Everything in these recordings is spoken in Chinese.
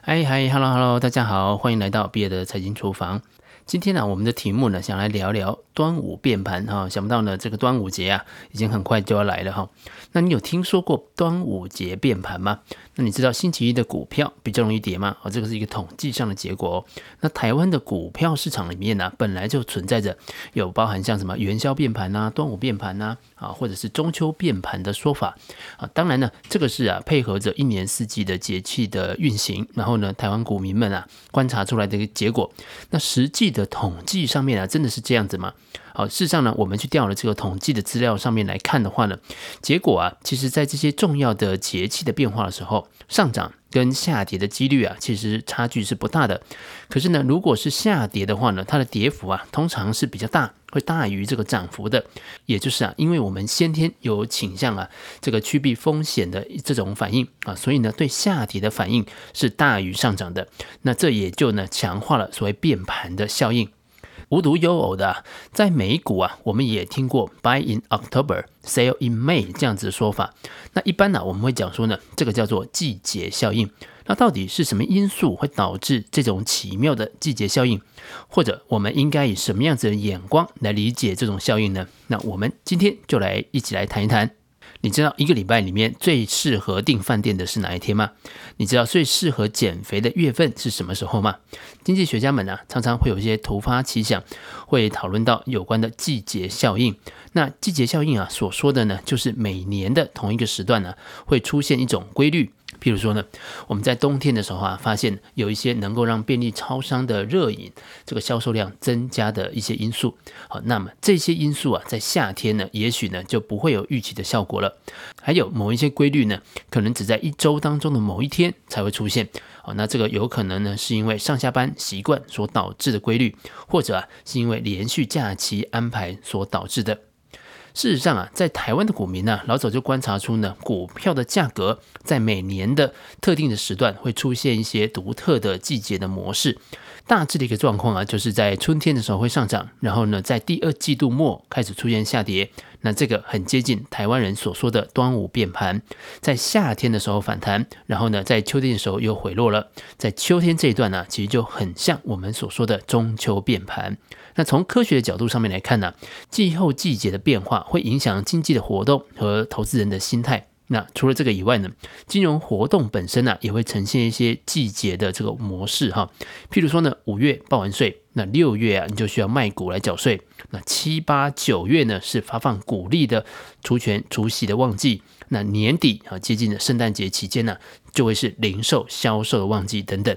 嗨嗨，Hello Hello，大家好，欢迎来到毕业的财经厨房。今天呢、我们的题目呢，想来聊聊端午变盘哈。想不到呢，这个端午节啊，已经很快就要来了哈。那你有听说过端午节变盘吗？那你知道星期一的股票比较容易跌吗？啊，这个是一个统计上的结果哦。那台湾的股票市场里面呢，本来就存在着有包含像什么元宵变盘呐、端午变盘呐，啊，或者是中秋变盘的说法啊。当然呢，这个是啊配合着一年四季的节气的运行，然后呢，台湾股民们啊观察出来的一个结果。那实际的统计上面啊，真的是这样子吗？好，事实上呢，我们去调了这个统计的资料上面来看的话呢，结果啊，其实在这些重要的节气的变化的时候，上涨跟下跌的几率啊，其实差距是不大的。可是呢，如果是下跌的话呢，它的跌幅啊，通常是比较大，会大于这个涨幅的。也就是啊，因为我们先天有倾向啊，这个趋避风险的这种反应啊，所以呢，对下跌的反应是大于上涨的。那这也就呢，强化了所谓变盘的效应。无独有偶的，在美股啊，我们也听过 “buy in October, sell in May” 这样子的说法。那一般呢，我们会讲说呢，这个叫做季节效应。那到底是什么因素会导致这种奇妙的季节效应？或者我们应该以什么样子的眼光来理解这种效应呢？那我们今天就来一起来谈一谈。你知道一个礼拜里面最适合订饭店的是哪一天吗？你知道最适合减肥的月份是什么时候吗？经济学家们呢、常常会有一些突发奇想，会讨论到有关的季节效应。那季节效应啊，所说的呢，就是每年的同一个时段呢，会出现一种规律。譬如说呢，我们在冬天的时候啊，发现有一些能够让便利超商的热饮这个销售量增加的一些因素。好，那么这些因素啊，在夏天呢，也许呢就不会有预期的效果了。还有某一些规律呢，可能只在一周当中的某一天才会出现。好，那这个有可能呢，是因为上下班习惯所导致的规律，或者啊，是因为连续假期安排所导致的。事实上啊，在台湾的股民呢，老早就观察出呢，股票的价格在每年的特定的时段会出现一些独特的季节的模式。大致的一个状况啊，就是在春天的时候会上涨，然后呢，在第二季度末开始出现下跌。那这个很接近台湾人所说的端午变盘，在夏天的时候反弹，然后呢，在秋天的时候又回落了。在秋天这一段呢，其实就很像我们所说的中秋变盘。那从科学的角度上面来看呢，季候季节的变化会影响经济的活动和投资人的心态。那除了这个以外呢，金融活动本身呢、也会呈现一些季节的这个模式哈。譬如说呢，五月报完税，那六月啊，你就需要卖股来缴税。那七八九月呢，是发放股利的除权除息的旺季。那年底啊，接近的圣诞节期间呢、就会是零售销售的旺季等等。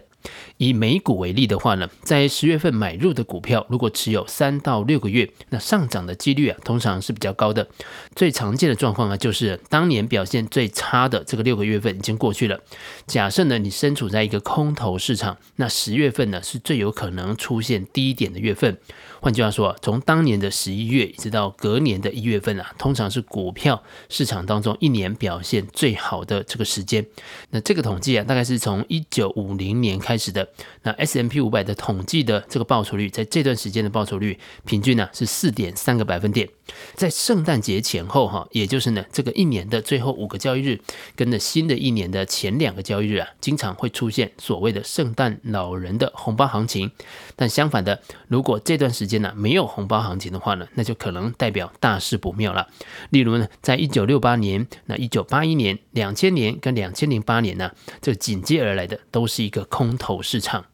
以美股为例的话呢，在十月份买入的股票，如果持有三到六个月，那上涨的几率啊，通常是比较高的。最常见的状况啊，就是当年表现最差的这个六个月份已经过去了。假设呢，你身处在一个空头市场，那十月份呢，是最有可能出现低点的月份。换句话说啊，从当年的十一月一直到隔年的一月份啊，通常是股票市场当中一年表现最好的这个时间。那这个统计啊，大概是从一九五零年开开始的。那 S M P 五百的统计的这个报酬率，在这段时间的报酬率平均呢是四点三个百分点。在圣诞节前后哈，也就是呢这个一年的最后五个交易日，跟着新的一年的前两个交易日啊，经常会出现所谓的圣诞老人的红包行情。但相反的，如果这段时间呢没有红包行情的话呢，那就可能代表大事不妙了。例如呢，在一九六八年、那一九八一年、两千年跟两千零八年呢，这紧接而来的都是一个空头市场。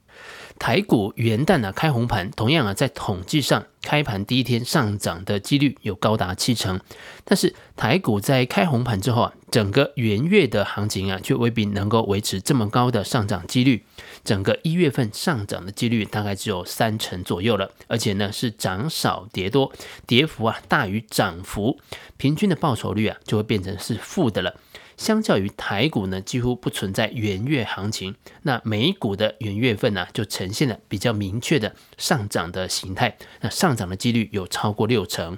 台股元旦呢开红盘，同样啊在统计上开盘第一天上涨的几率有高达七成，但是台股在开红盘之后啊，整个元月的行情啊却未必能够维持这么高的上涨几率，整个一月份上涨的几率大概只有三成左右了，而且呢是涨少跌多，跌幅啊大于涨幅，平均的报酬率啊就会变成是负的了。相较于台股呢，几乎不存在元月行情。那美股的元月份呢，就呈现了比较明确的上涨的形态。那上涨的几率有超过六成。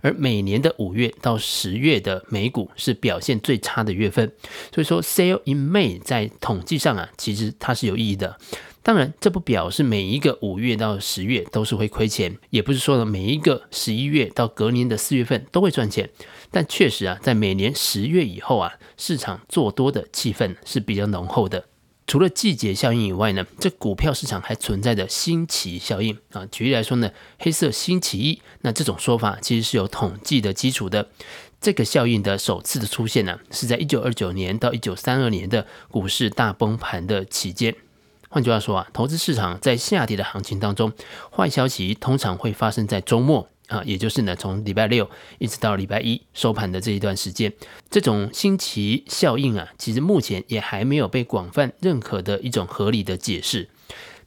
而每年的五月到十月的美股是表现最差的月份。所以说，Sell in May 在统计上啊，其实它是有意义的。当然，这不表示每一个五月到十月都是会亏钱，也不是说呢每一个十一月到隔年的四月份都会赚钱。但确实啊，在每年十月以后啊，市场做多的气氛是比较浓厚的。除了季节效应以外呢，这股票市场还存在着星期效应啊。举例来说呢，黑色星期一，那这种说法其实是有统计的基础的。这个效应的首次的出现呢，是在一九二九年到一九三二年的股市大崩盘的期间。换句话说啊，投资市场在下跌的行情当中，坏消息通常会发生在周末。啊，也就是呢，从礼拜六一直到礼拜一收盘的这一段时间，这种星期效应啊，其实目前也还没有被广泛认可的一种合理的解释。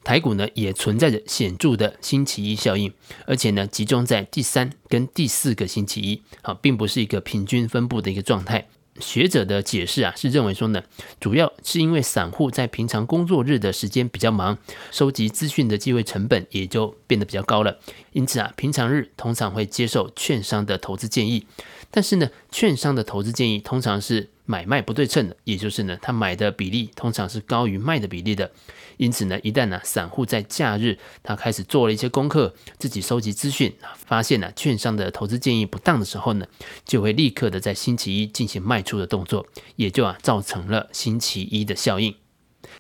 台股呢，也存在着显著的星期一效应，而且呢，集中在第三跟第四个星期一，啊，并不是一个平均分布的一个状态。学者的解释啊，是认为说呢，主要是因为散户在平常工作日的时间比较忙，收集资讯的机会成本也就变得比较高了。因此啊，平常日通常会接受券商的投资建议，但是呢，券商的投资建议通常是买卖不对称的，也就是呢，他买的比例通常是高于卖的比例的。因此呢，一旦呢，散户在假日他开始做了一些功课，自己收集资讯，发现呢，券商的投资建议不当的时候呢，就会立刻的在星期一进行卖出的动作，也就啊造成了星期一的效应。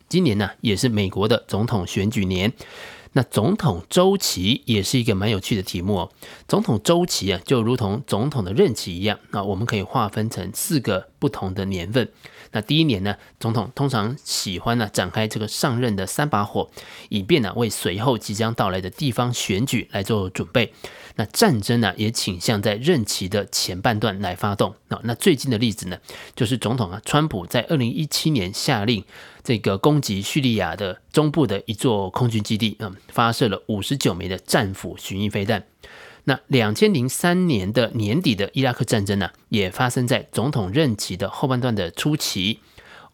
今年呢，也是美国的总统选举年。那总统周期也是一个蛮有趣的题目哦。总统周期啊，就如同总统的任期一样，那我们可以划分成四个不同的年份。那第一年呢，总统通常喜欢呢展开这个上任的三把火，以便呢为随后即将到来的地方选举来做准备。那战争呢也倾向在任期的前半段来发动。那那最近的例子呢，就是总统啊川普在二零一七年下令。这个攻击叙利亚的中部的一座空军基地，嗯，发射了五十九枚的战斧巡弋飞弹。那两千零三年的年底的伊拉克战争呢、也发生在总统任期的后半段的初期。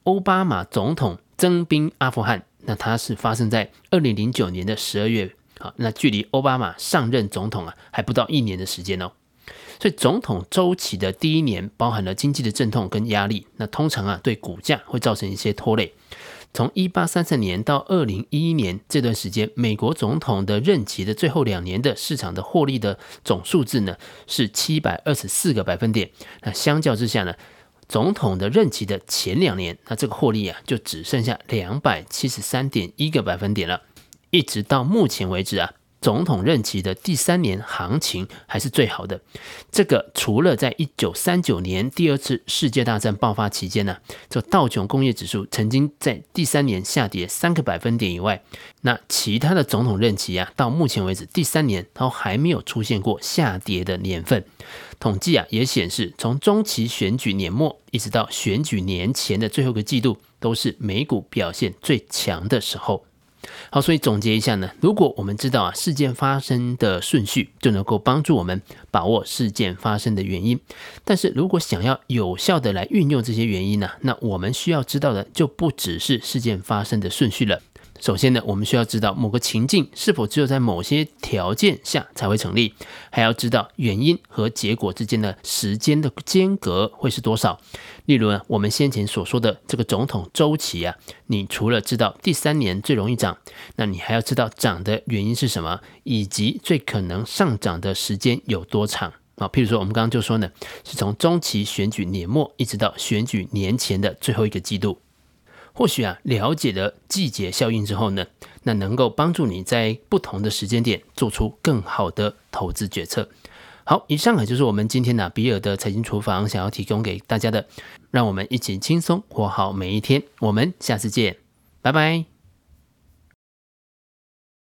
欧巴马总统征兵阿富汗，那它是发生在二零零九年的十二月。好，那距离欧巴马上任总统啊，还不到一年的时间哦。所以总统周期的第一年包含了经济的阵痛跟压力，那通常啊对股价会造成一些拖累。从一八三三年到二零一一年这段时间，美国总统的任期的最后两年的市场的获利的总数字呢是七百二十四个百分点。那相较之下呢，总统的任期的前两年，那这个获利啊就只剩下两百七十三点一个百分点了。一直到目前为止啊。总统任期的第三年行情还是最好的。这个除了在一九三九年第二次世界大战爆发期间呢、这道琼工业指数曾经在第三年下跌三个百分点以外，那其他的总统任期啊，到目前为止第三年都还没有出现过下跌的年份。统计啊也显示，从中期选举年末一直到选举年前的最后一个季度，都是美股表现最强的时候。好，所以总结一下呢，如果我们知道啊事件发生的顺序，就能够帮助我们把握事件发生的原因。但是如果想要有效的来运用这些原因呢，那我们需要知道的就不只是事件发生的顺序了。首先呢，我们需要知道某个情境是否只有在某些条件下才会成立，还要知道原因和结果之间的时间的间隔会是多少。例如呢，我们先前所说的这个总统周期啊，你除了知道第三年最容易涨，那你还要知道涨的原因是什么，以及最可能上涨的时间有多长啊。譬如说，我们刚刚就说呢，是从中期选举年末一直到选举年前的最后一个季度。或许啊，了解了季节效应之后呢，那能够帮助你在不同的时间点做出更好的投资决策。好，以上啊就是我们今天呢、比尔的财经厨房想要提供给大家的，让我们一起轻松过好每一天。我们下次见，拜拜。